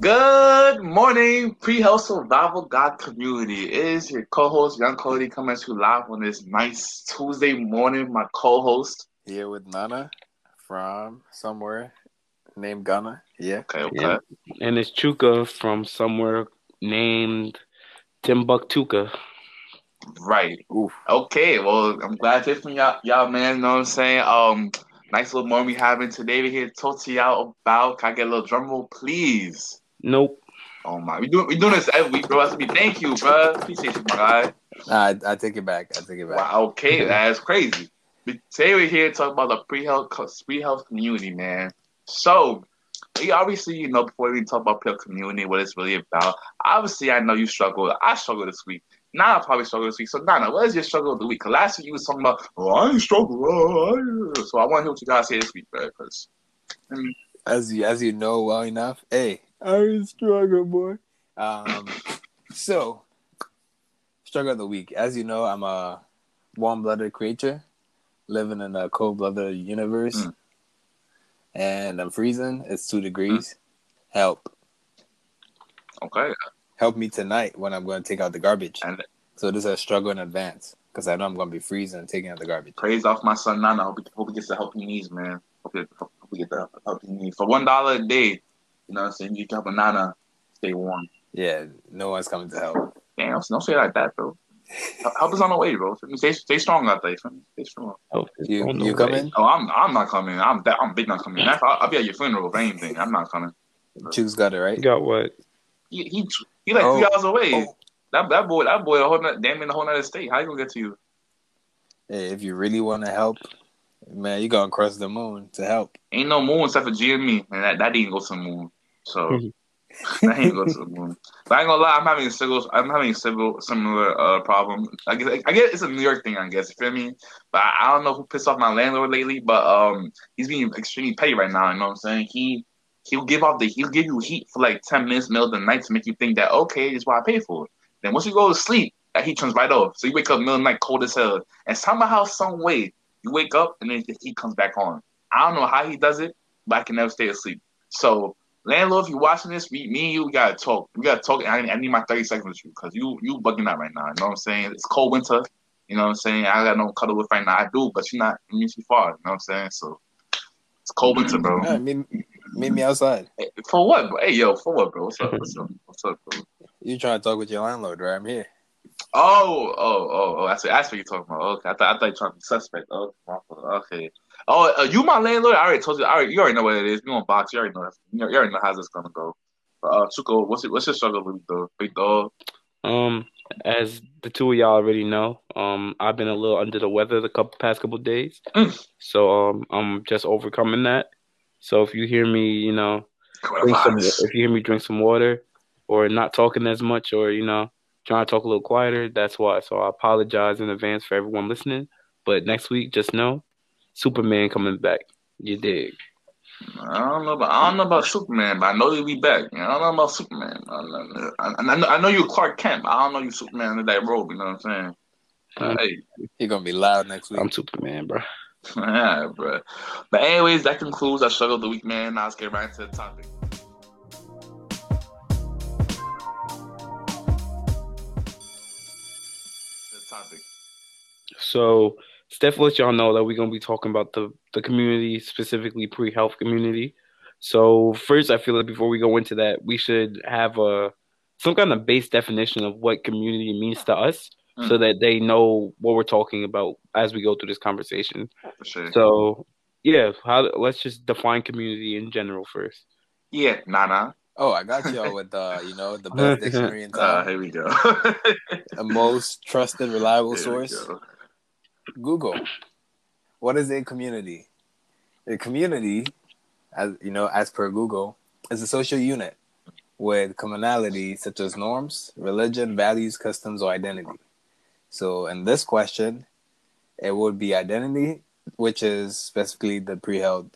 Good morning, pre-health survival God community. It is your co-host Young Cody coming to you live on this nice Tuesday morning. My co-host here with Nana from somewhere named Ghana. Yeah. Okay. Okay. Yeah. And it's Chuka from somewhere named Timbuktuka. Right. Oof. Okay. Well, I'm glad to hear from y'all, y'all, man. You know what I'm saying? Um, nice little moment we having today. We're here to talk to y'all about. Can I get a little drum roll, please? Nope. Oh my, we doing we doing this every week, bro. That's me. Thank you, bro. Appreciate you, my guy. Nah, I, I take it back. I take it back. Wow. Okay, that's crazy. Today we're here to talk about the pre-health pre-health community, man. So, we obviously, you know, before we talk about pre-health community, what it's really about. Obviously, I know you struggle. I struggle this week. Nana probably struggle this week. So, Nana, what is your struggle of the week? Cause last week you was talking about, oh, I ain't struggle. Oh, oh, oh I... So I want to hear what you guys say this week, bro. Because I mean, as you as you know well enough, hey, I struggle, boy. Um, so struggle of the week. As you know, I'm a warm-blooded creature living in a cold-blooded universe, mm. and I'm freezing. It's two degrees. Mm. Help. Okay. Help me tonight when I'm going to take out the garbage. And so this is a struggle in advance because I know I'm going to be freezing and taking out the garbage. Praise off my son Nana. Hope he, hope he gets the help he needs, man. Hope he, hope he get the help he needs. For one dollar a day, you know what I'm saying? You can help a Nana stay warm. Yeah, no one's coming to help. Damn, don't say like that, bro. Help is on the way, bro. Stay, stay strong out there. Stay strong. Oh, help you you coming? Oh, I'm I'm not coming. I'm I'm big not coming. I'll, I'll, be at your funeral if anything. I'm not coming. Choose got it right. got what? He he, he like oh. three hours away. Oh. That that boy that boy a whole nother, damn in the whole other state. How you gonna get to you? Hey, if you really want to help, man, you gonna cross the moon to help. Ain't no moon except for G and me, and that that didn't go to the moon. So I ain't go to the moon. But I ain't gonna lie, I'm having a civil, I'm having a civil similar uh, problem. I guess I guess it's a New York thing, I guess. You feel me? But I, I don't know who pissed off my landlord lately, but um, he's being extremely petty right now. You know what I'm saying? He he'll give off the he'll give you heat for like ten minutes, middle of the night to make you think that okay, this is what I pay for. Then once you go to sleep, that heat turns right off. So you wake up middle of the night cold as hell, and somehow, some way, you wake up and then the heat comes back on. I don't know how he does it, but I can never stay asleep. So landlord, if you're watching this, we, me and you, we gotta talk. We gotta talk. I, I need my 30 seconds with you because you you bugging out right now. You know what I'm saying? It's cold winter. You know what I'm saying? I got no cuddle with right now. I do, but you're not. I mean, she's far. You know what I'm saying? So it's cold winter, bro. Yeah, meet, meet me outside. Hey, for what? Bro? Hey, yo, for what, bro? What's up? What's up? What's up, bro? You trying to talk with your landlord, right? I'm here. Oh, oh, oh, oh! That's what, that's what you're talking about. Okay, I thought I thought you trying to be suspect. Oh, okay. Oh, uh, you my landlord? I already told you. I already, you already know what it is. You on box? You already know. You already know how this is gonna go. Uh, Chuka, what's it? What's your struggle with the big dog? Um, as the two of y'all already know, um, I've been a little under the weather the couple past couple days, mm. so um, I'm just overcoming that. So if you hear me, you know, some, if you hear me drink some water, or not talking as much, or you know, trying to talk a little quieter, that's why. So I apologize in advance for everyone listening. But next week, just know Superman coming back. You dig? I don't know about I don't know about Superman, but I know you'll be back. I don't know about Superman. I, I, I, know, I know you're Clark Kent. I don't know you Superman in that robe. You know what I'm saying? Hey, you're gonna be loud next week. I'm Superman, bro. yeah, bro. But anyways, that concludes our struggle of the week, man. Now let's get right into the topic. The topic. So Steph let y'all know that we're gonna be talking about the the community, specifically pre-health community. So first, I feel like before we go into that, we should have a some kind of base definition of what community means to us, mm. so that they know what we're talking about as we go through this conversation. Sure. So yeah, how let's just define community in general first. Yeah, Nana. Oh, I got y'all with uh, you know, the best dictionary in town. Uh, here we go. the most trusted, reliable here source. Google. What is a community? A community, as you know, as per Google, is a social unit with commonalities such as norms, religion, values, customs, or identity. So, in this question, it would be identity, which is specifically the pre-health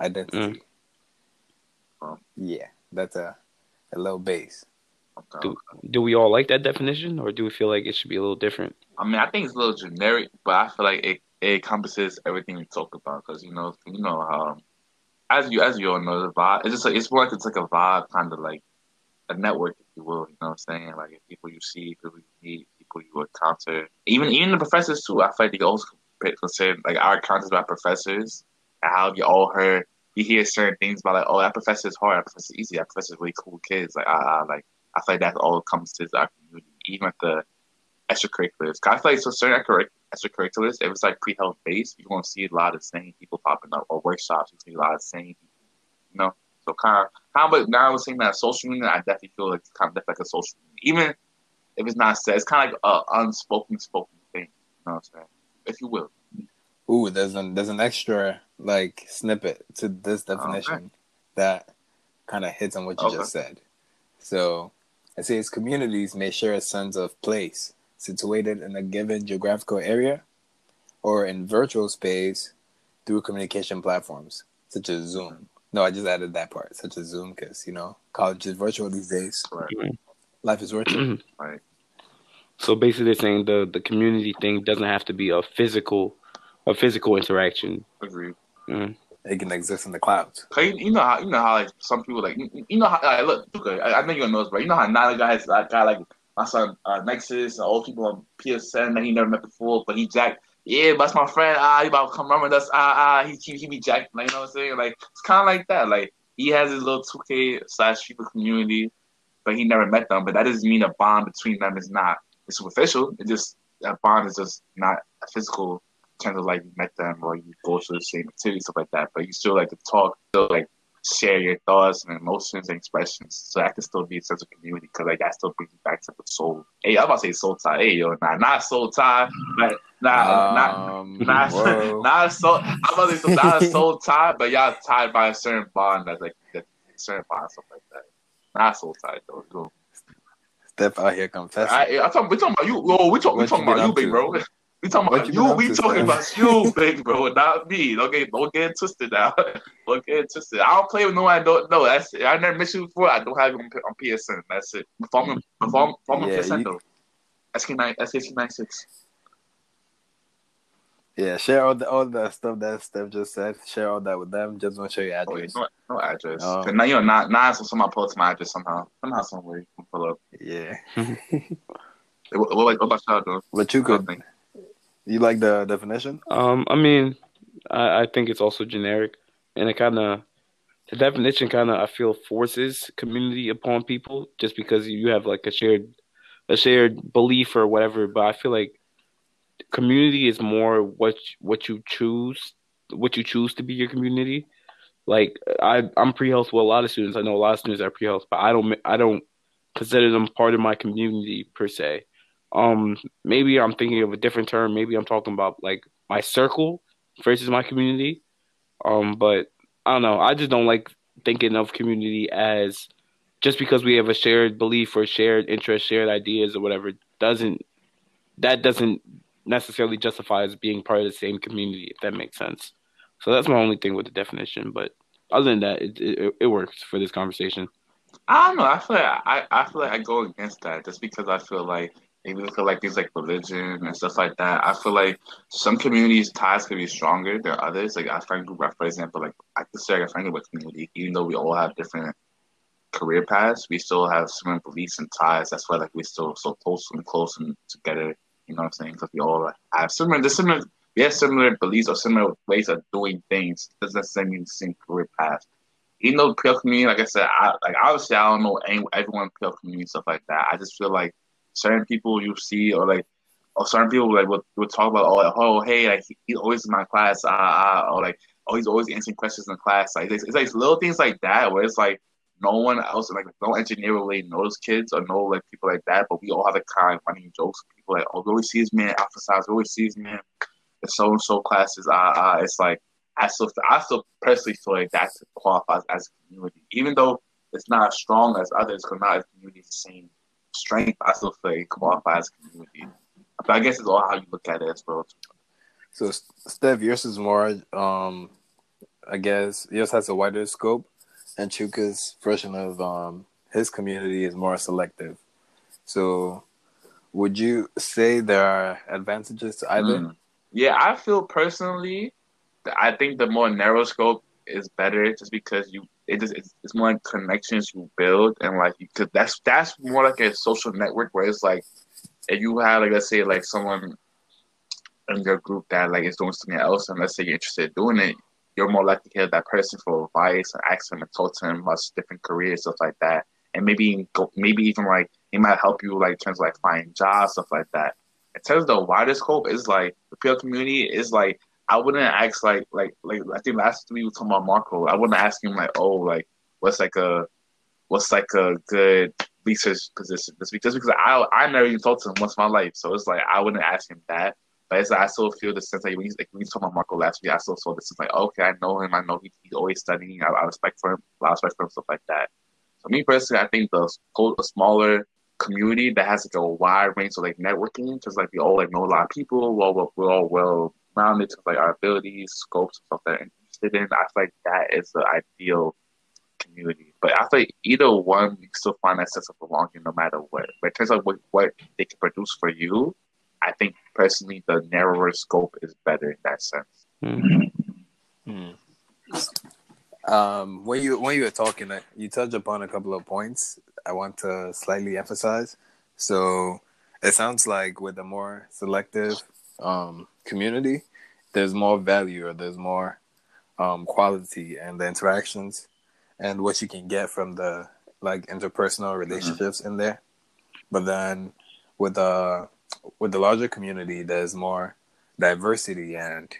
identity. Mm. Yeah, that's a a little base. Do, do we all like that definition, or do we feel like it should be a little different? I mean, I think it's a little generic, but I feel like it, it encompasses everything we talk about because you know, you know, um, as you as you all know, the vibe. It's just like it's more like it's like a vibe, kind of like a network, if you will. You know what I'm saying? Like people you see, people you meet, people you encounter. Even even the professors too. I feel like they also consider like our encounters by professors and how you all heard you hear certain things about like, oh that professor is hard, that professor is easy, that professor is really cool kids. Like ah, like I feel like that all comes to our community, even with the extracurriculars. Cause I feel like so certain extracurriculars, if it's like pre-health based, you're gonna see a lot of same people popping up, or workshops, you see a lot of same people. You know, so kind of, how about now I was saying that social media, I definitely feel like it's kind of like a social media, even if it's not said. It's kind of like an unspoken, spoken thing. You know what I'm saying? If you will. Ooh, there's an there's an extra like snippet to this definition okay. that kind of hits on what you okay. just said. So it says communities may share a sense of place situated in a given geographical area or in virtual space through communication platforms such as Zoom. No, I just added that part, such as Zoom, because you know college is virtual these days. Right. Life is virtual. right. So basically, they're saying the the community thing doesn't have to be a physical, a physical interaction. Agreed. Mm. It can exist in the clouds. You know how you know how like some people like you know how like, look okay, I, I know you know this, but you know how not a guy has like guy like my son uh, Nexus and all people on PSN that he never met before, but he jacked. Yeah, that's my friend. Ah, he about to come run with us. Ah, ah, he he, he be jacked. Like you know what I'm saying? Like it's kind of like that. Like he has his little 2K slash FIFA community, but he never met them. But that doesn't mean a bond between them is not it's superficial. It just that bond is just not a physical terms of like you met them or you go to the same activity, stuff like that. But you still like to talk, still like share your thoughts and emotions and expressions. So I can still be a sense of community because like that still brings you back to the soul. Hey, I'm about to say soul tie. Hey, yo, nah, not soul tie, but nah, um, not not not soul. I'm about to say not a soul tie, but y'all tied by a certain bond that's like that certain bond something like that. Not soul tie though. Go. Step out here confessing. I, I talk, we talking about you. Yo, we talk, we talking about you, big bro. We talking about you. We talking about you, big bro, not me. Don't get don't get twisted now. don't get twisted. I don't play with no one I don't know. That's it. I never missed you before. I don't have you on, on PSN. That's it. Perform perform perform yeah, PSN you... though. SK nine SK nine six. Yeah, share all the all the stuff that Steph just said. Share all that with them. Just to show your address. Oh, no, no address. Um, now you're not not so someone pull to my address somehow. Somehow, some way pull up. Yeah. what, what, what about y'all doing? But you could. You like the definition? Um, I mean, I, I think it's also generic, and it kind of the definition kind of I feel forces community upon people just because you have like a shared a shared belief or whatever. But I feel like community is more what what you choose what you choose to be your community. Like I I'm pre health with a lot of students. I know a lot of students are pre health, but I don't I don't consider them part of my community per se. Um, maybe I'm thinking of a different term. Maybe I'm talking about like my circle versus my community. Um, but I don't know. I just don't like thinking of community as just because we have a shared belief or shared interest, shared ideas or whatever doesn't that doesn't necessarily justify as being part of the same community. If that makes sense. So that's my only thing with the definition. But other than that, it it, it works for this conversation. I don't know. I feel like I, I feel like I go against that just because I feel like maybe look like things like religion and stuff like that. I feel like some communities ties can be stronger than others. Like our friend group, for example, like I consider a friend group community, even though we all have different career paths, we still have similar beliefs and ties. That's why like we're still so close and close and together. You know what I'm saying? Because we all have similar, the similar, we have similar beliefs or similar ways of doing things. Doesn't necessarily mean the same career path. Even though PL community, like I said, I like obviously I don't know any, everyone PL community stuff like that. I just feel like certain people you see or like or certain people like would, would talk about oh, like, oh hey like he's always in my class ah, ah or like oh he's always answering questions in class. Like it's, it's like little things like that where it's like no one else like no engineer really knows kids or know like people like that but we all have a kind of running jokes. People like oh we always see his man alpha size we always see his man the so and so classes ah ah. It's like I still I still personally feel like that qualifies as a community even though it's not as strong as others because not as community the same strength, I still it qualifies community. But I guess it's all how you look at it as well. So, Steph, yours is more, um, I guess, yours has a wider scope, and Chuka's version of um, his community is more selective. So, would you say there are advantages to either? Mm. Yeah, I feel personally, I think the more narrow scope is better, just because you it just it's, it's more like connections you build and like because that's that's more like a social network where it's like if you have like let's say like someone in your group that like is doing something else and let's say you're interested in doing it, you're more likely to hear that person for advice and ask them and talk to them about different careers, stuff like that. And maybe maybe even like it might help you like in terms of like finding jobs, stuff like that. In terms of the wider scope, is like the PL community is like I wouldn't ask like like like I think last week we were talking about Marco. I wouldn't ask him like, oh, like what's like a what's like a good research position this week, just because I I never even talked to him once in my life. So it's like I wouldn't ask him that. But it's I still feel the sense like when he's like when talking about Marco last week, I still saw this sense like oh, okay, I know him. I know he, he's always studying. I, I respect for him. I respect for him stuff like that. So me personally, I think the a smaller community that has like a wide range of like networking, because like we all like know a lot of people. Well, we're all well rounded to like our abilities, scopes, stuff that I'm interested in. I feel like that is the ideal community. But I feel like either one, you still find that sense of belonging no matter what. But in terms of what, what they can produce for you, I think personally the narrower scope is better in that sense. Mm-hmm. Mm. Um, when you when you were talking, uh, you touched upon a couple of points I want to slightly emphasize. So it sounds like with a more selective um, community, there's more value or there's more um, quality and the interactions and what you can get from the like interpersonal mm-hmm. relationships mm-hmm. in there. But then with the with the larger community, there's more diversity and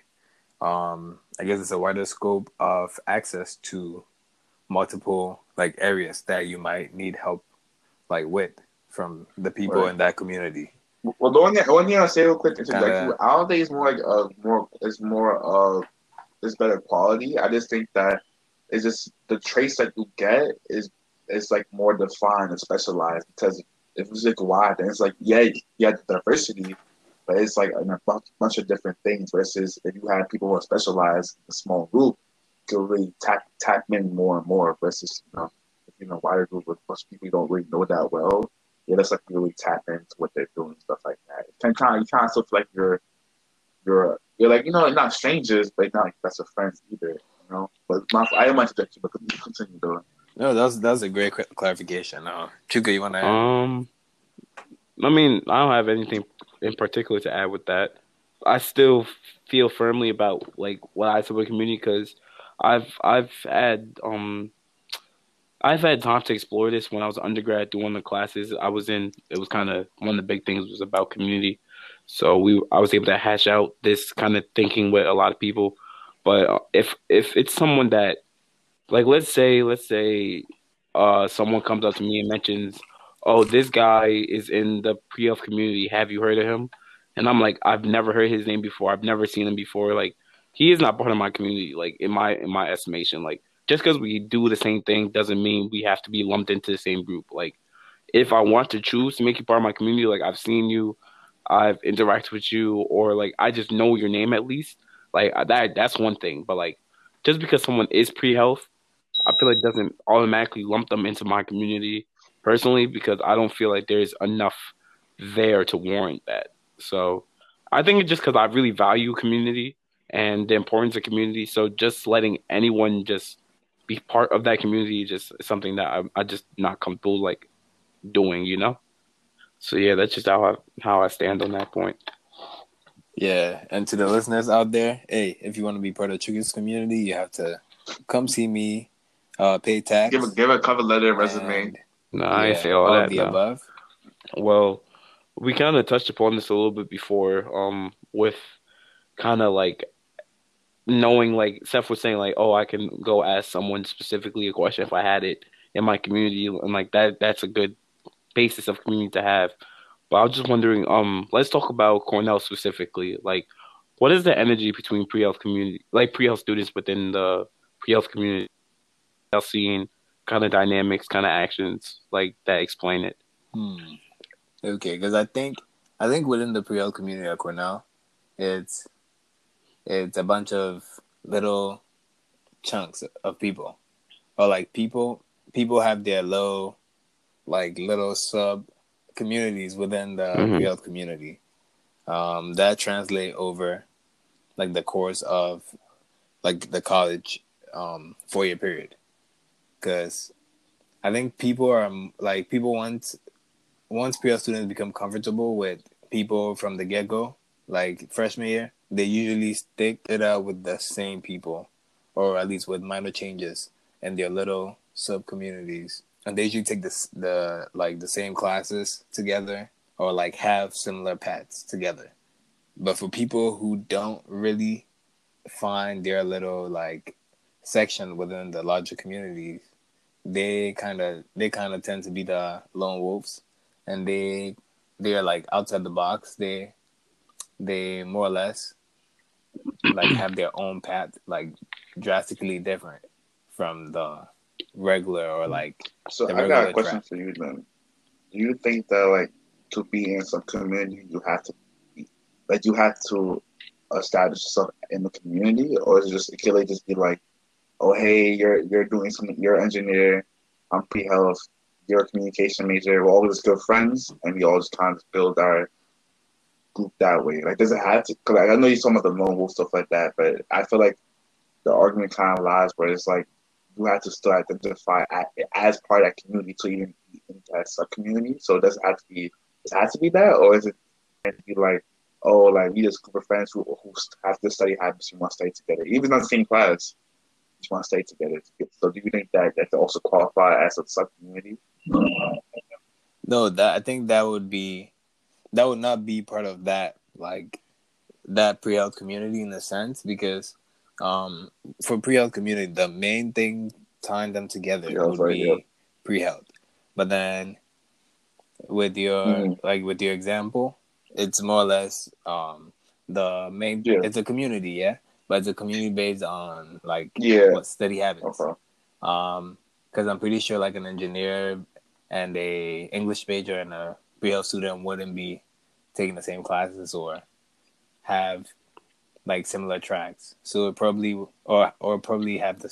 um, I guess it's a wider scope of access to multiple like areas that you might need help like with from the people right. in that community. Well, the one thing, one thing I'll say real quick, Kinda, I don't think it's more like a more it's more of it's better quality. I just think that it's just the traits that you get is is like more defined and specialized because if it's like wide, then it's like yeah, you have diversity, but it's like a bunch of different things. Versus if you have people who are specialized in a small group, you can really tap tap in more and more. Versus you know, if you know wider group with most people you don't really know that well, yeah, that's like really tap into what they're doing, stuff like that. You kind of you kind of feel like you're you're you're like you know not strangers, but not like best of friends either. You know, but my, I am interjecting, but continue doing. No, that's that's a great clarification. Uh, Chuka, you want to? Um, I mean, I don't have anything in particular to add with that. I still feel firmly about like what I said with community because I've I've had um I've had time to explore this when I was undergrad doing the classes I was in. It was kind of one of the big things was about community. So we I was able to hash out this kind of thinking with a lot of people. But uh, if if it's someone that like let's say let's say uh someone comes up to me and mentions, "Oh, this guy is in the pre-health community. Have you heard of him?" And I'm like, "I've never heard his name before. I've never seen him before." Like he is not part of my community like in my in my estimation like just because we do the same thing doesn't mean we have to be lumped into the same group. Like, if I want to choose to make you part of my community, like I've seen you, I've interacted with you, or like I just know your name at least, like that that's one thing. But like, just because someone is pre-health, I feel like doesn't automatically lump them into my community personally because I don't feel like there's enough there to warrant that. So I think it's just because I really value community and the importance of community. So just letting anyone just be part of that community just something that I, I just not comfortable like doing, you know. So yeah, that's just how I how I stand on that point. Yeah, and to the listeners out there, hey, if you want to be part of Chuka's community, you have to come see me, uh, pay tax, give a give a cover letter, resume. No, yeah, I ain't say all, all that. The no. above. Well, we kind of touched upon this a little bit before, um, with kind of like knowing like Steph was saying like, oh, I can go ask someone specifically a question if I had it in my community, and like that that's a good basis of community to have. But I was just wondering, um, let's talk about Cornell specifically. Like, what is the energy between pre-health community, like pre-health students within the pre-health community, seeing kind of dynamics, kind of actions like that explain it? Hmm. Okay, because I think I think within the pre-health community at Cornell, it's it's a bunch of little chunks of people, or like people people have their low, like little sub communities within the mm-hmm. health community um, that translate over like the course of like the college um, four year period. because I think people are like people want once pre students become comfortable with people from the get go, like freshman year, they usually stick it out with the same people, or at least with minor changes in their little sub communities, and they usually take this the like the same classes together or like have similar paths together. But for people who don't really find their little like section within the larger communities, they kind of they kind of tend to be the lone wolves, and they they are like outside the box. They they more or less like have their own path, like drastically different from the regular or like. So I got a question track. for you then. Do you think that like to be in some community, you have to be, like you have to establish yourself in the community, or is it just can they just be like, oh hey, you're you're doing something, you're an engineer, I'm pre-health, you're a communication major, we're all just good friends, and we all just kind of build our group that way. Like, does it have to? Cause like, I know you're talking about the lone wolf stuff like that, but I feel like the argument kind of lies where it's like you have to still identify as part of that community to even be in that sub community. So it doesn't have to be it has to be that, or is it be like, oh, like we just group of friends who, who have this study habits, we want to stay together, even in the same class, just want to stay together. So do you think that that also qualify as a sub community? No, that I think that would be that would not be part of that like that pre-health community in a sense because um for pre-health community the main thing tying them together pre-health, would be yeah. pre-health but then with your mm-hmm. like with your example, it's more or less um the main yeah. it's a community, yeah, but it's a community based on like yeah what study habits. Okay. Um, because I'm pretty sure like an engineer and a English major and a pre-health student wouldn't be taking the same classes or have like similar tracks. So it probably or or probably have the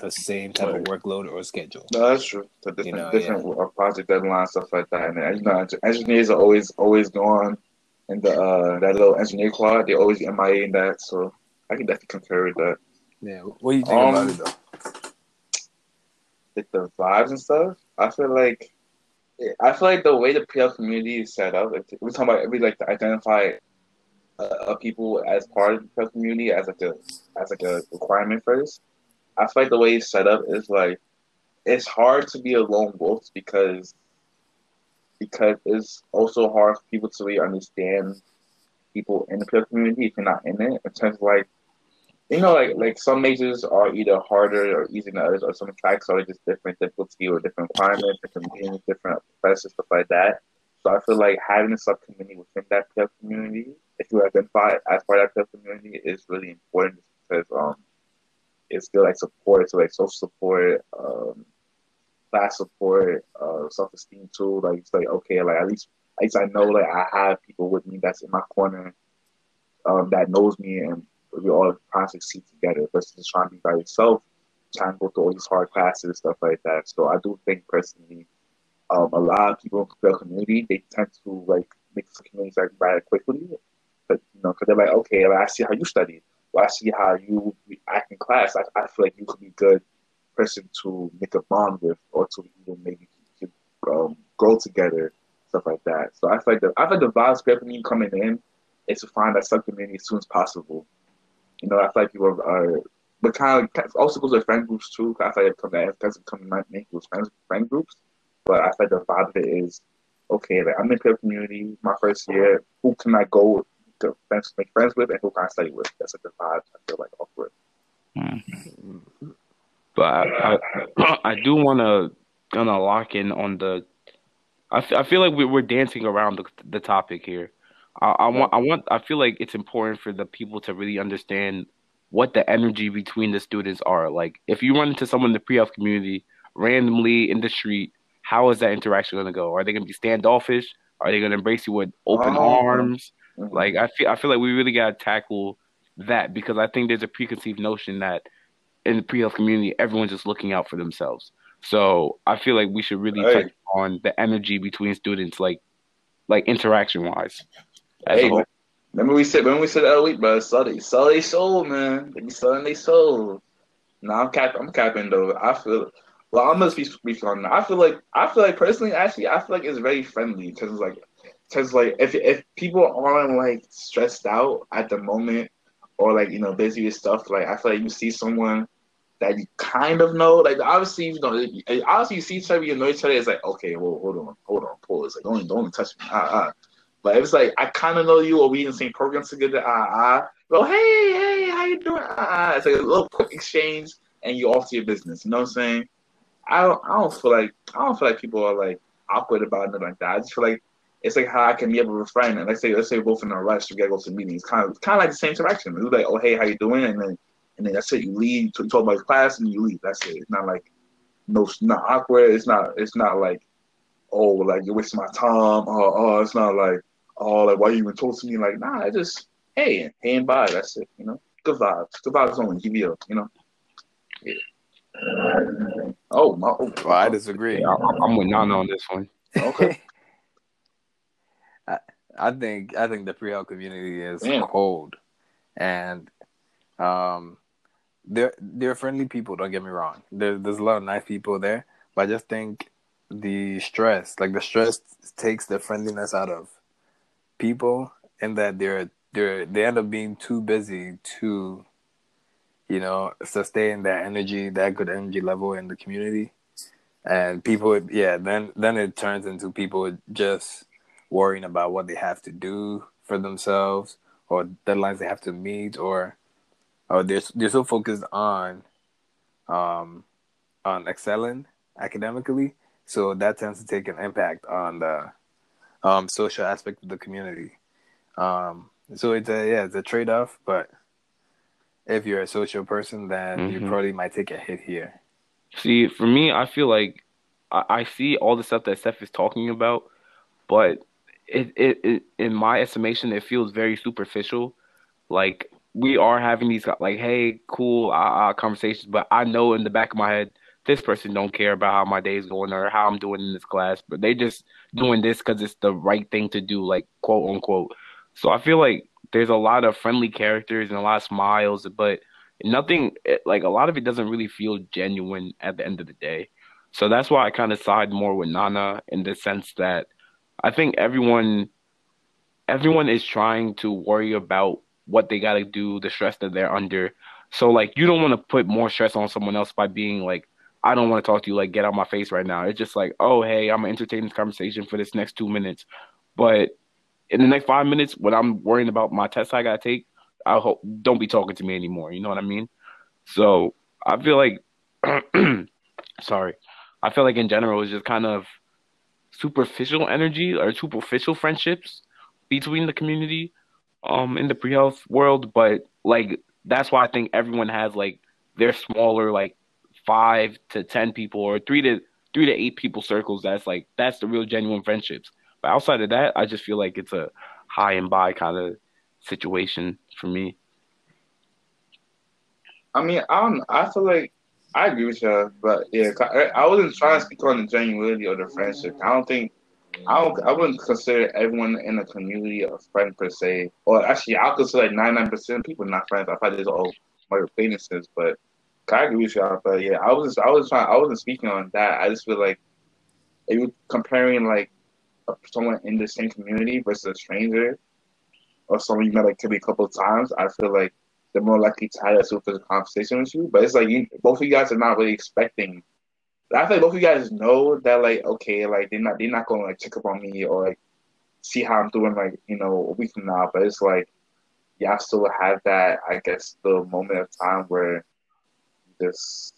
the same type right. of workload or schedule. No, that's true. So different, you know, different yeah. Project deadlines, stuff like that. And you know, engineers are always always going in the uh, that little engineer quad. They always MIA in that. So I can definitely concur with that. Yeah. What do you think um, about it though? Like the vibes and stuff. I feel like. I feel like the way the PL community is set up, we're talking about we like to identify uh, people as part of the PL community as like a as like a requirement first. I feel like the way it's set up is like it's hard to be a lone wolf because because it's also hard for people to really understand people in the peer community if you're not in it. In terms of like you know, like like some majors are either harder or easier than others, or some tracks are just different difficulty or different climate, different different professors, stuff like that. So I feel like having a subcommittee within that peer community if you identify as part of that community is really important because um, it's good like support, so like social support, um, class support, uh, self esteem too. Like it's like okay, like at least at least I know like I have people with me that's in my corner, um, that knows me, and we all to succeed together versus trying to be by yourself, trying to go through all these hard classes and stuff like that. So I do think personally, um, a lot of people in the community they tend to like make the community like rather quickly but you know, because they're like, okay, I see how you study. Well, I see how you act in class. I, I feel like you could be a good person to make a bond with, or to even maybe um, grow together, stuff like that. So I feel like the I feel like the vibes community coming in is to find that sub community as soon as possible. You know, I feel like people are, but kind of also goes with friend groups too. I feel like it come doesn't come with friends friend groups, but I feel like the vibe of it is okay. Like I'm in the community, my first year. Who can I go to friends, make friends with and who can I study with. That's like the vibe I feel like awkward. Mm-hmm. But I, I, I do want to gonna lock in on the. I, f- I feel like we, we're dancing around the the topic here. I, I want I want I feel like it's important for the people to really understand what the energy between the students are. Like if you run into someone in the pre-health community randomly in the street, how is that interaction going to go? Are they going to be standoffish? Are they going to embrace you with open oh. arms? Mm-hmm. Like I feel I feel like we really gotta tackle that because I think there's a preconceived notion that in the pre health community everyone's just looking out for themselves. So I feel like we should really hey. touch on the energy between students, like like interaction wise. Hey, remember we said when we said that week, bro, sell their soul, man. They be selling their soul. No, I'm cap I'm capping though. I feel Well, I'm gonna speak, speak on that. I feel like I feel like personally, actually, I feel like it's very friendly because like because like if if people aren't like stressed out at the moment or like you know busy with stuff, like I feel like you see someone that you kind of know, like obviously you know, obviously you see each other, you know each other. It's like okay, well, hold on, hold on, pause. Like don't don't touch me. Ah, ah. But it's like I kind of know you, or we in the same programs together, ah, ah. Well, hey, hey, how you doing? Ah, ah. It's like a little quick exchange, and you off to your business. You know what I'm saying? I don't, I don't feel like I don't feel like people are like awkward about it like that. I just feel like it's like how I can be able to friend and let's say let's say we're both in a rush to get go to meetings. Kind of kind of like the same interaction. It's like, oh hey, how you doing? And then and then that's it. You leave. You talk about class and you leave. That's it. It's not like no, not awkward. It's not. It's not like oh like you're wasting my time. Oh, oh it's not like oh like why you even talk to me? Like nah, I just hey hey and bye. That's it. You know, good vibes. Good vibes only. Give you you know. Yeah. Oh, my, oh, well, I disagree. Yeah, I'm with Nana on this one. Okay. I, I think I think the pre-health community is Damn. cold, and um, they're they're friendly people. Don't get me wrong. There, there's a lot of nice people there, but I just think the stress, like the stress, takes the friendliness out of people, and that they're they're they end up being too busy to, you know, sustain that energy, that good energy level in the community, and people, yeah, then then it turns into people just worrying about what they have to do for themselves or deadlines they have to meet or or they're they're so focused on um on excelling academically. So that tends to take an impact on the um social aspect of the community. Um so it's a yeah it's a trade-off but if you're a social person then mm-hmm. you probably might take a hit here. See for me i feel like I, I see all the stuff that Steph is talking about but it, it, it in my estimation it feels very superficial. Like we are having these like hey cool uh, uh, conversations but i know in the back of my head this person don't care about how my day is going or how i'm doing in this class but they just doing this because it's the right thing to do like quote unquote so i feel like there's a lot of friendly characters and a lot of smiles but nothing eh, like a lot of it doesn't really feel genuine at the end of the day so that's why i kind of side more with nana in the sense that I think everyone everyone is trying to worry about what they got to do, the stress that they're under. So like you don't want to put more stress on someone else by being like I don't want to talk to you like get out my face right now. It's just like, "Oh, hey, I'm entertaining this conversation for this next 2 minutes." But in the next 5 minutes when I'm worrying about my test I got to take, I hope don't be talking to me anymore, you know what I mean? So, I feel like sorry. I feel like in general it's just kind of superficial energy or superficial friendships between the community um in the pre-health world but like that's why i think everyone has like their smaller like five to ten people or three to three to eight people circles that's like that's the real genuine friendships but outside of that i just feel like it's a high and by kind of situation for me i mean i don't i feel like I agree with you, but yeah, I wasn't trying to speak on the genuinity of the friendship. I don't think I don't. I wouldn't consider everyone in the community a friend per se. Or actually, I'll consider like ninety nine percent of people not friends. I thought these are all my acquaintances, but I agree with you. But yeah, I was I was trying. I wasn't speaking on that. I just feel like if you comparing like someone in the same community versus a stranger or someone you met like maybe a couple of times, I feel like they're more likely to have a superficial conversation with you. But it's like you, both of you guys are not really expecting. I feel like both of you guys know that like okay, like they're not they're not gonna like check up on me or like see how I'm doing like you know a week from now. But it's like y'all still have that I guess the moment of time where just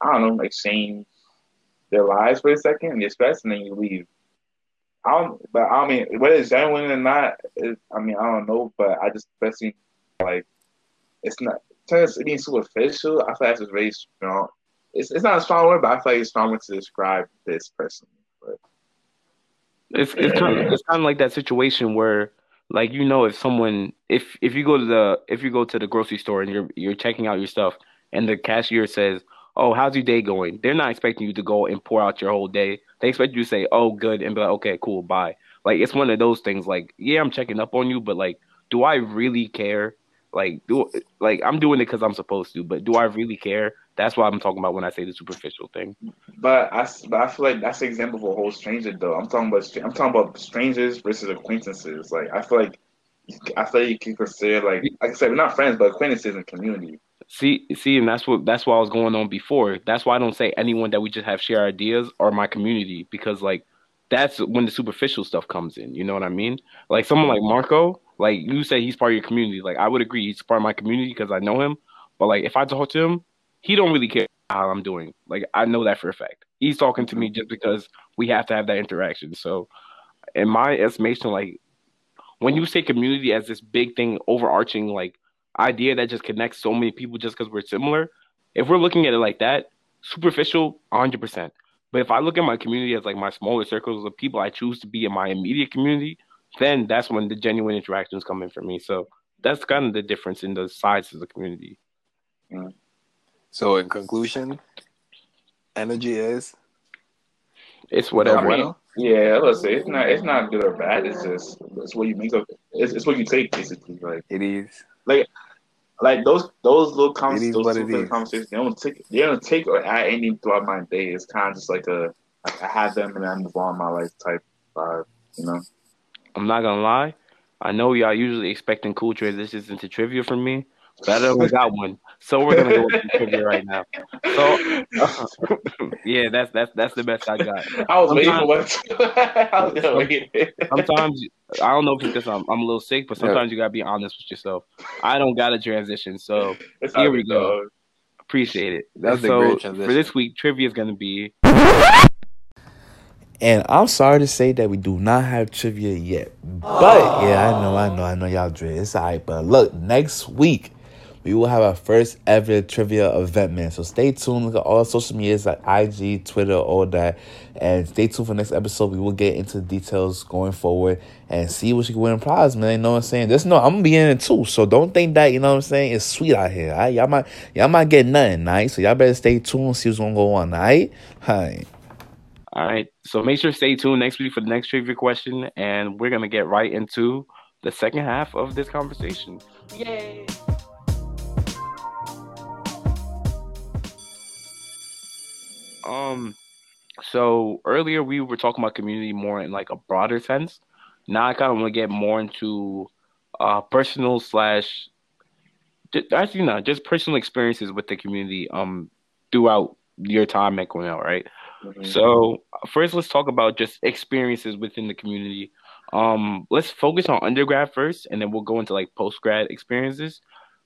I don't know exchange their lives for a second and express and then you leave. I don't, but I mean, whether it's genuine or not, it, I mean, I don't know, but I just especially like it's not turns being superficial. I feel like it's very strong. It's it's not a strong word, but I feel like it's strong to describe this person. But it's it's kind of it's kind of like that situation where like you know if someone if if you go to the if you go to the grocery store and you're you're checking out your stuff and the cashier says oh how's your day going they're not expecting you to go and pour out your whole day they expect you to say oh good and be like okay cool bye like it's one of those things like yeah i'm checking up on you but like do i really care like do like I'm doing it because I'm supposed to, but do I really care That's what I'm talking about when I say the superficial thing. But I, but I feel like that's an example of a whole stranger though. I'm talking about I'm talking about strangers versus acquaintances. Like I feel like I feel like you can consider like like I said, we're not friends, but acquaintances and community. See, see, and that's what that's what I was going on before. That's why I don't say anyone that we just have share ideas or my community because like that's when the superficial stuff comes in. You know what I mean? Like someone like Marco, like you say he's part of your community. Like I would agree, he's part of my community because I know him. But like if I talk to him, he don't really care how I'm doing. Like I know that for a fact. He's talking to me just because we have to have that interaction. So, in my estimation, like when you say community as this big thing, overarching like idea that just connects so many people just because we're similar, if we're looking at it like that, superficial, 100. percent But if I look at my community as like my smaller circles of people I choose to be in my immediate community, then that's when the genuine interactions come in for me. So that's kind of the difference in the size of the community. Mm. So, in conclusion, energy is it's whatever. I mean, yeah, let's say it's not it's not good or bad. It's just it's what you make of. It's, it's what you take basically. Like it is. Like like those those little conversations, those two conversations, they don't take they don't take or add anything throughout my day. It's kind of just like a like I have them and I move on my life type vibe. You know. I'm not gonna lie. I know y'all usually expecting cool transitions into trivia from me, Better we got one. So we're gonna go with trivia right now. So uh, yeah, that's that's that's the best I got. I was sometimes, waiting for one. sometimes I don't know if it's because I'm I'm a little sick, but sometimes yeah. you gotta be honest with yourself. I don't got a transition, so it's here we go. Appreciate it. That's so, a great transition. For this week, trivia is gonna be. And I'm sorry to say that we do not have trivia yet. But yeah, I know, I know, I know y'all dread. It's alright. But look, next week we will have our first ever trivia event, man. So stay tuned. Look at all social medias like IG, Twitter, all that. And stay tuned for next episode. We will get into the details going forward and see what you can win a prize, man. You know what I'm saying? Just know I'm gonna be in it too. So don't think that, you know what I'm saying, it's sweet out here. Right? Y'all might y'all might get nothing, right? So y'all better stay tuned see what's gonna go on, alright? Hi. All right. So make sure to stay tuned next week for the next trivia question, and we're gonna get right into the second half of this conversation. Yay! Um, so earlier we were talking about community more in like a broader sense. Now I kind of want to get more into uh personal slash actually not just personal experiences with the community um throughout your time at Cornell, right? Mm-hmm. So first, let's talk about just experiences within the community. Um, let's focus on undergrad first, and then we'll go into like post grad experiences.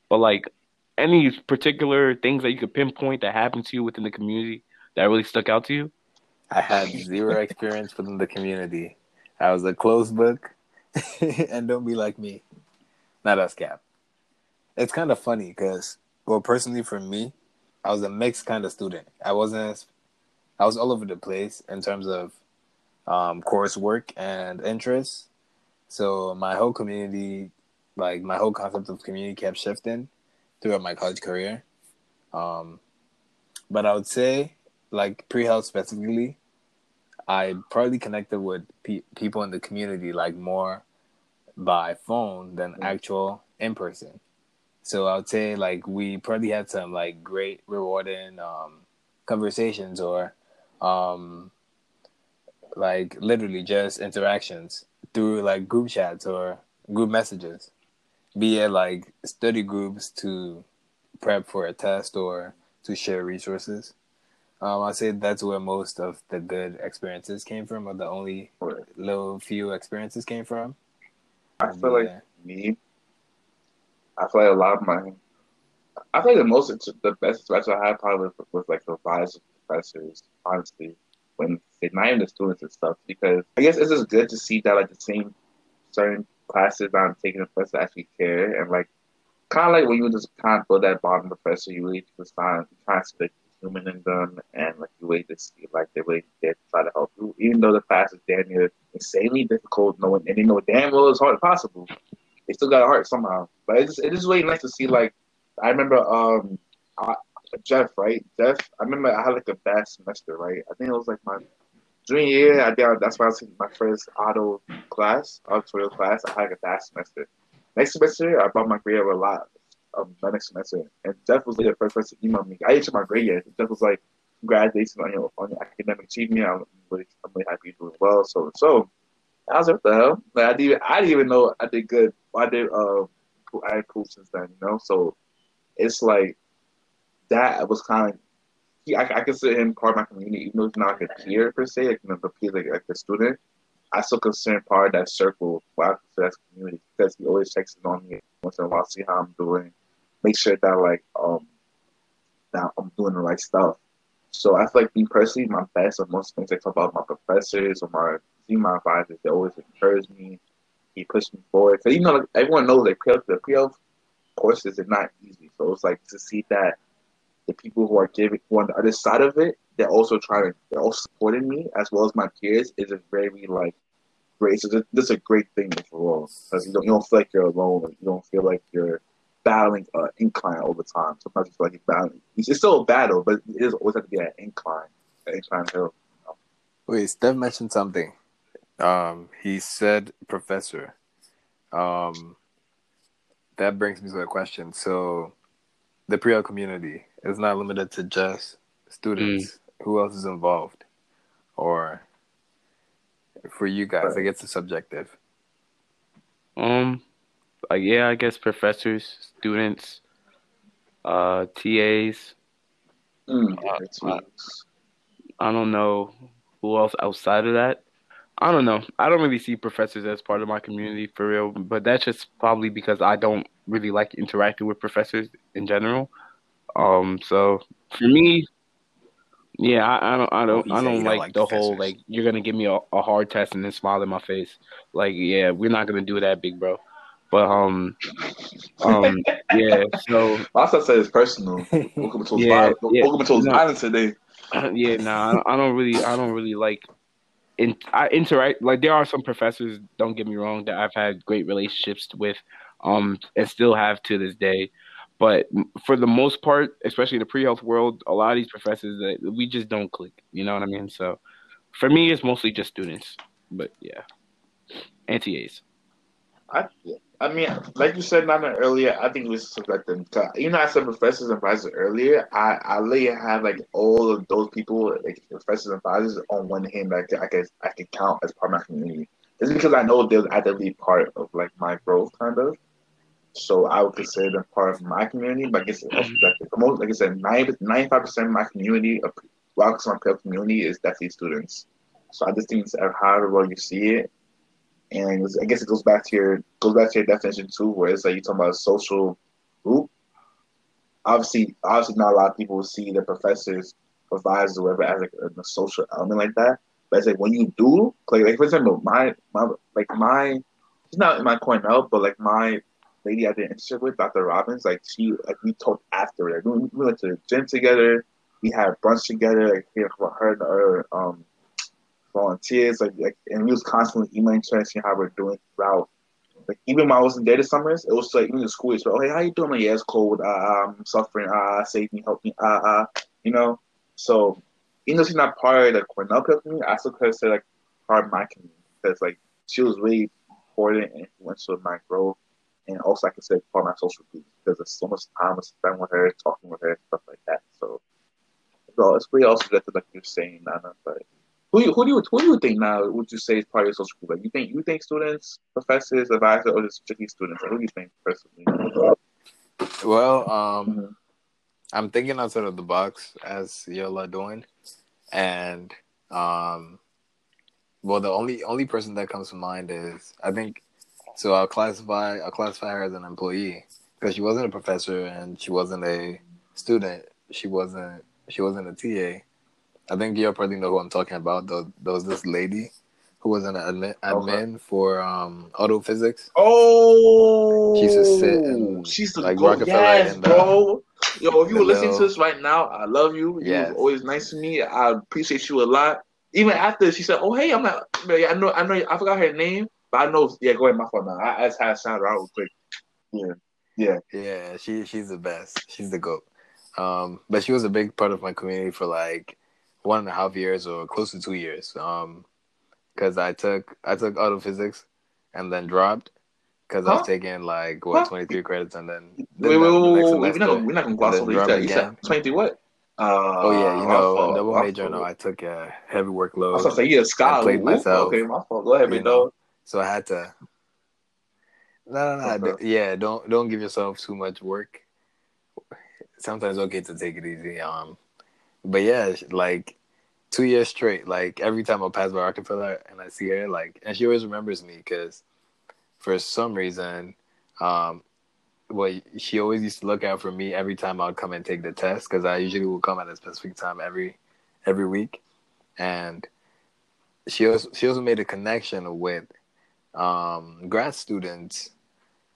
But like any particular things that you could pinpoint that happened to you within the community that really stuck out to you? I had zero experience within the community. I was a closed book, and don't be like me. Not us, Cap. It's kind of funny because, well, personally for me, I was a mixed kind of student. I wasn't. I was all over the place in terms of um, coursework and interests. So my whole community, like my whole concept of community, kept shifting throughout my college career. Um, but I would say like pre-health specifically, I probably connected with pe- people in the community like more by phone than mm-hmm. actual in person. So I would say like we probably had some like great rewarding um, conversations or um, like literally just interactions through like group chats or group messages, be it like study groups to prep for a test or to share resources. Um, I say that's where most of the good experiences came from, or the only little few experiences came from. I feel yeah. like me. I feel like a lot of my. I feel like the most the best experience I had probably was, was like the advisors, professors. Honestly, when they not even the students and stuff, because I guess it's just good to see that like the same certain classes I'm taking the professor actually care and like kind of like when you just kind of build that bottom professor, you really just find trying to like human in them and like you wait to see like they really did try to help you. Even though the class is damn near insanely difficult, knowing and they know damn well it's hard possible. They still got a heart somehow. But it's it is really nice to see like I remember um I, Jeff, right? Jeff, I remember I had like a bad semester, right? I think it was like my junior year. I that's why I was in my first auto class, auto class. I had like a bad semester. Next semester, I brought my grade up a lot, um, my next semester, and Jeff was like the first person to email me. I didn't check my grade yet. Jeff was like, "Congratulations on your on your academic achievement. I'm really I'm really happy you're doing well." So so, I was like, "What the hell?" Like I didn't I didn't even know I did good. I did uh I had cool since then, you know. So it's like that was kind of he, I, I consider him part of my community, even though he's not like a peer per se, like you know, peer like, like a student. I still consider him part of that circle. Well, I that community because he always checks in on me once in a while, see how I'm doing, make sure that like um that I'm doing the right stuff. So I feel like me personally, my best and most things I talk about my professors or my my advisors, they always encourage me. He pushed me forward. Cause you know, like, everyone knows like pre the pre courses are not easy. So it's like to see that the people who are giving who on the other side of it, they're also trying to they're also supporting me as well as my peers is a very like great. So this is a great thing overall because you don't you don't feel like you're alone. you don't feel like you're battling an incline over time. Sometimes you feel like you're battling. It's still a battle, but it is always have to be an incline, an incline hill. You know? Wait, Steph mentioned something. Um, he said professor. Um, that brings me to a question. So, the pre community is not limited to just students. Mm. Who else is involved? Or for you guys, I guess it's subjective. Um, uh, yeah, I guess professors, students, uh, TAs. Mm, uh, I, I don't know who else outside of that. I don't know. I don't really see professors as part of my community for real, but that's just probably because I don't really like interacting with professors in general. Um, so for me, yeah, I, I don't, I don't, I don't like, like the professors. whole like you're gonna give me a, a, hard test and then smile in my face. Like, yeah, we're not gonna do that, big bro. But um, um, yeah. So I also said it's personal. Welcome to yeah, violence. Yeah, Welcome to no, violence today. Yeah, no, nah, I don't really, I don't really like in, I interact like there are some professors. Don't get me wrong that I've had great relationships with, um, and still have to this day. But for the most part, especially in the pre-health world, a lot of these professors that we just don't click. You know what I mean? So for me, it's mostly just students. But yeah, and TAs. I I mean, like you said, not earlier. I think it was subjective. You know, I said professors and advisors earlier. I I literally have like all of those people, like professors and advisors, on one hand. Like I can I can count as part of my community. It's because I know they'll actively part of like my growth, kind of. So I would consider them part of my community, but I guess it's subjective. Mm-hmm. Most, like I said, 95 percent of my community, of my community, is definitely students. So I just think it's however well you see it, and I guess it goes back to your goes back to your definition too, where it's like you're talking about a social group. Obviously, obviously, not a lot of people see the professors, providers, or whatever as like a, a social element like that. But it's like when you do, like, like for example, my my like my she's not in my Cornell, but like my lady I did internship with, Dr. Robbins, like she like we talked after, like we, we went to the gym together, we had brunch together, like here for her and her um volunteers, like, like and we was constantly emailing her and seeing how we're doing throughout. Like even when I was in data summers, it was like even the school is like, hey, how you doing? Like, yeah, it's cold. Uh, I'm suffering. Uh, save me, help me. Uh, uh, you know. So even though she's not part of the Cornell community, I still consider like part of my community because like she was really important and influential in my growth, and also I say part of my social group because there's so much time I spend with her, talking with her, stuff like that. So, so it's really also just like you're saying, Nana, but who you, who do you who do you think now would you say is part of your social group? Like you think you think students, professors, advisors, or just strictly students? Or who do you think personally? Well, um, mm-hmm. I'm thinking outside of the box as y'all are doing, and um, well, the only only person that comes to mind is I think so. I'll classify I'll classify her as an employee because she wasn't a professor and she wasn't a student. She wasn't she wasn't a TA I think you probably know who I'm talking about. There, there was this lady who was an admin, admin okay. for um, auto physics. Oh, she used to sit and she's the like Rockefeller yes, and, bro. Yo, if you were listening to this right now, I love you. Yes. You were always nice to me. I appreciate you a lot. Even after she said, "Oh, hey, I'm not," I know, I know, I forgot her name, but I know. Yeah, go ahead, my phone now. I, I just had sound out real quick. Yeah, yeah, yeah. She she's the best. She's the goat. Um, but she was a big part of my community for like one and a half years or close to two years. Um, because I took I took auto physics and then dropped, because huh? I was taking like what twenty three credits and then. Wait, wait, wait, wait, wait. We're not we're not gonna gloss over that. You said twenty three what? Uh, oh yeah, you know, fault, double major. No, I took a heavy workload. I was gonna say, yeah, Scott. played myself. Okay, my fault. Go ahead, you know, So I had to. No, no, no. Okay. Yeah, don't don't give yourself too much work. Sometimes okay to take it easy. Um, but yeah, like two years straight. Like every time I pass by Rockefeller and I see her, like, and she always remembers me because for some reason, um, well, she always used to look out for me every time I would come and take the test because I usually would come at a specific time every every week, and she also she also made a connection with um, grad students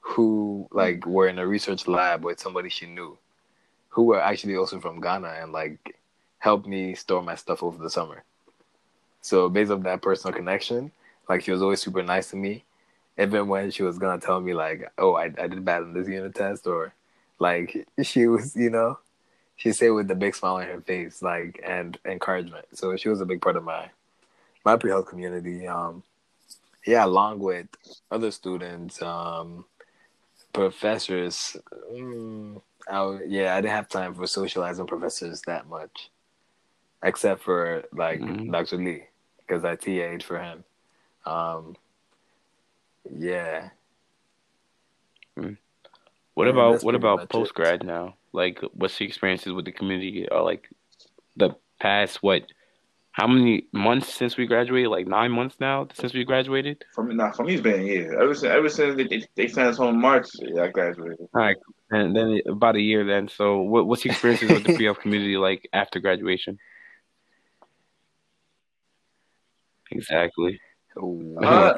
who like were in a research lab with somebody she knew, who were actually also from Ghana and like helped me store my stuff over the summer. So based on that personal connection, like she was always super nice to me even when she was gonna tell me like, "Oh, I, I did bad on this unit test," or like she was, you know, she said with the big smile on her face, like and encouragement. So she was a big part of my my pre health community. Um, yeah, along with other students, um, professors. Mm, I, yeah, I didn't have time for socializing professors that much, except for like mm-hmm. Dr. Lee because I TA'd for him. Um, yeah. Hmm. What yeah, about what about post grad now? Like, what's the experiences with the community? Or like the past what? How many months since we graduated? Like nine months now since we graduated. For me, not for me, it's been a year. Ever since ever since they, they sent us home in March, I graduated. All right, and then about a year then. So, what, what's the experiences with the pre community like after graduation? Exactly. Uh,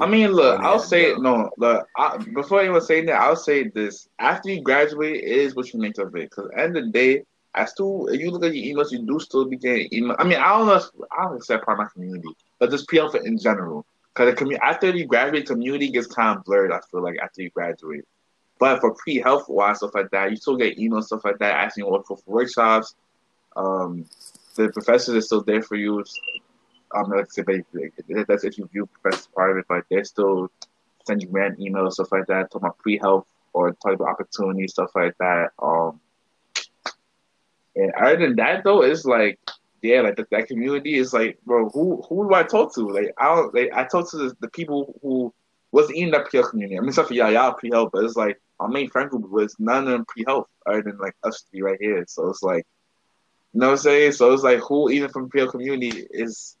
I mean, look, I'll say it. No, look, I, before anyone saying that, I'll say this: after you graduate, it is what you make of it. Because end of the day, I still, if you look at your emails, you do still be getting email. I mean, I don't know. If, I don't accept part of my community, but just pre for in general. Because the community after you graduate, community gets kind of blurred. I feel like after you graduate. But for pre health wise stuff like that, you still get emails stuff like that asking you for, for workshops. Um, the professors are still there for you um, like I said, that's if you view professors Private, but they still send you random emails, stuff like that, talking about pre-health or talking about opportunities, stuff like that. Um, and other than that, though, it's like, yeah, like the, that community is like, bro, who who do I talk to? Like, I don't, like, I talk to the, the people who wasn't in that pre-health community. I mean, stuff for y'all, y'all pre-health, but it's like our main friend group was none of them pre-health other than like us three right here. So it's like, you know what I'm saying? So it's like, who even from pre-health community is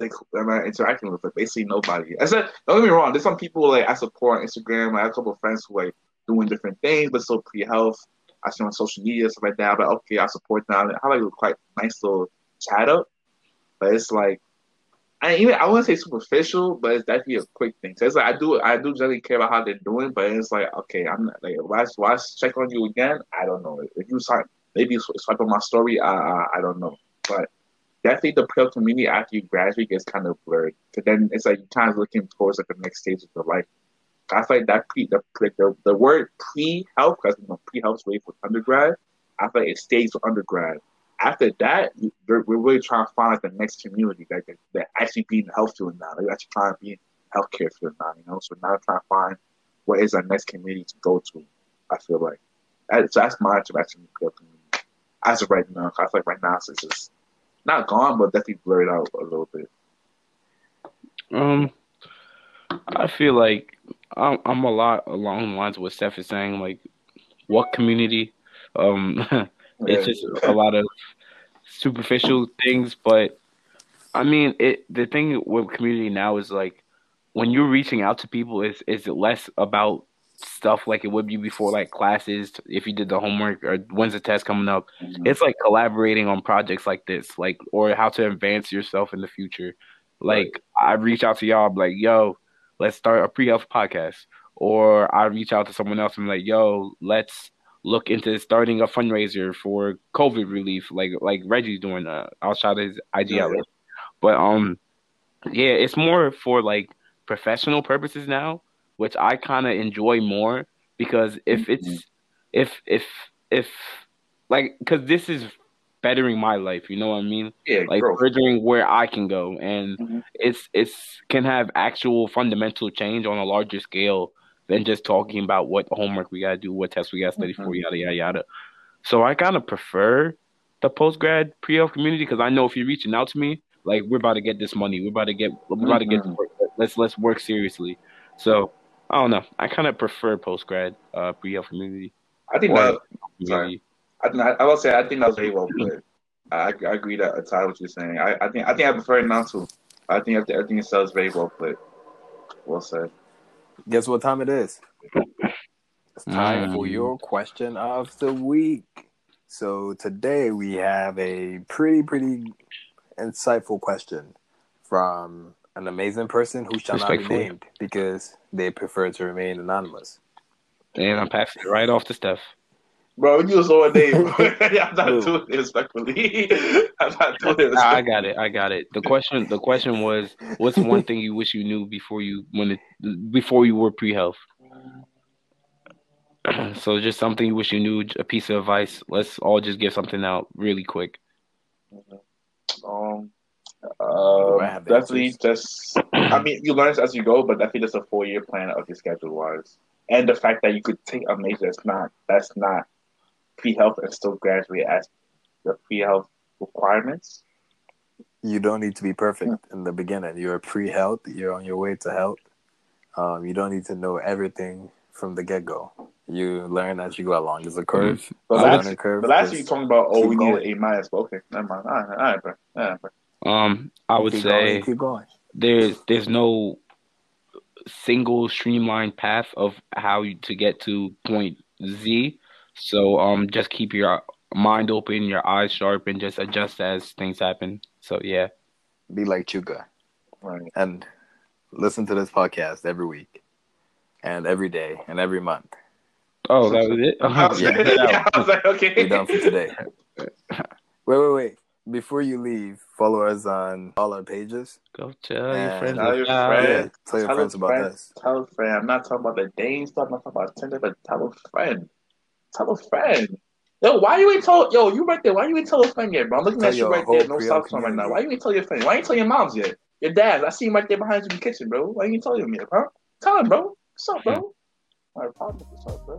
like am I interacting with? Like basically nobody. I said, don't get me wrong. There's some people like I support on Instagram. I have a couple of friends who like doing different things, but still pre-health. I see on social media stuff like that. But okay, I support them. I have like quite nice little chat up, but it's like I even I wouldn't say superficial, but it's definitely a quick thing. So it's like I do I do generally care about how they're doing, but it's like okay, I'm not like why why check on you again? I don't know. If you swipe maybe swipe on my story, I I, I don't know, but definitely the pro community after you graduate gets kind of blurred. Because then it's like you're kind of looking towards like the next stage of your life. I feel like that pre the the, the word pre health because you know pre health way for undergrad. I feel like it stays for undergrad. After that, we're, we're really trying to find like the next community like that, actually being field now. Like actually trying to be in healthcare field now. You know, so now trying to find what is our next community to go to. I feel like that, so that's my community as of right now. I feel like right now it's just not gone, but definitely blurred out a little bit. Um, I feel like I'm, I'm a lot along the lines of what Steph is saying. Like, what community? Um, it's just a lot of superficial things, but I mean, it. The thing with community now is like when you're reaching out to people, is is it less about stuff like it would be before like classes if you did the homework or when's the test coming up. Mm-hmm. it's like collaborating on projects like this like or how to advance yourself in the future. Like right. i reach out to y'all like yo let's start a pre-health podcast. Or i reach out to someone else and like yo let's look into starting a fundraiser for covid relief like like reggie's doing uh i'll shout his ig out but um yeah it's more for like professional purposes now which I kind of enjoy more because if mm-hmm. it's if if if like because this is bettering my life. You know what I mean? Yeah, like growth. furthering where I can go, and Mm-hmm. it's it's can have actual fundamental change on a larger scale than just talking about what homework we gotta do, what tests we gotta study for, Mhm. yada yada yada. So I kind of prefer the post grad pre health community because I know if you're reaching out to me, like we're about to get this money, we're about to get we're about to get work. let's let's work seriously. So I don't know. I kind of prefer post grad uh, pre health community. I think Or- that. Sorry. I, think- I will say I think that was very well put. I, I agree that I tie what you're saying. I, I think I think I prefer it now too. I think everything everything you said is very well put. Well said. Guess what time it is? It's time for Mm. your question of the week. So today we have a pretty, pretty insightful question from an amazing person who shall not be named because they prefer to remain anonymous. And I'm passing it right off to Steph. Bro, you was all day. bro. I'm not Who? doing it respectfully. I'm not doing it I I got it. I got it. The question. The question was, what's one thing you wish you knew before you when it before you were pre health? so just something you wish you knew. A piece of advice. Let's all just give something out really quick. Um, Do uh, definitely answers? just. I mean, you learn as you go, but definitely just a four year plan of your schedule wise, and the fact that you could take a major that's not that's not pre health and still graduate as the pre health requirements. You don't need to be perfect in the beginning. You're pre-health. You're on your way to health. Um, you don't need to know everything from the get-go. You learn as you go along. There's a curve. The a last, learning curve. the last Just you talking about, oh, we going. need an A minus, but okay, never mind. All right, all right, bro. All right, bro. Um, I would keep say going, keep going. there's there's no single streamlined path of how you, to get to point Z. So um, just keep your mind open, your eyes sharp, and just adjust as things happen. So yeah. Be like Chuka Right. and listen to this podcast every week, and every day, and every month. Oh, that was it. I was, Yeah. yeah, I was like, okay. We're done for today. wait, wait, wait. Before you leave, follow us on all our pages. Go tell your friends. Tell your about friends. Yeah, tell your Tell friends a about friend. this. Tell a friend. I'm not talking about the dating stuff. I'm not talking about Tinder, but tell a friend. Tell a friend. Yo, why you ain't tell? Yo, you right there. Why you ain't tell a friend yet, bro? I'm looking Tell at you right there. No Creole on right now. community. Why you ain't tell your friend? Why you ain't tell your moms yet? Your dad. I see him right there behind you in the kitchen, bro. Why you ain't tell him yet, bro? Tell him, bro. What's up, bro? Hmm. All right, problem. What's up, bro?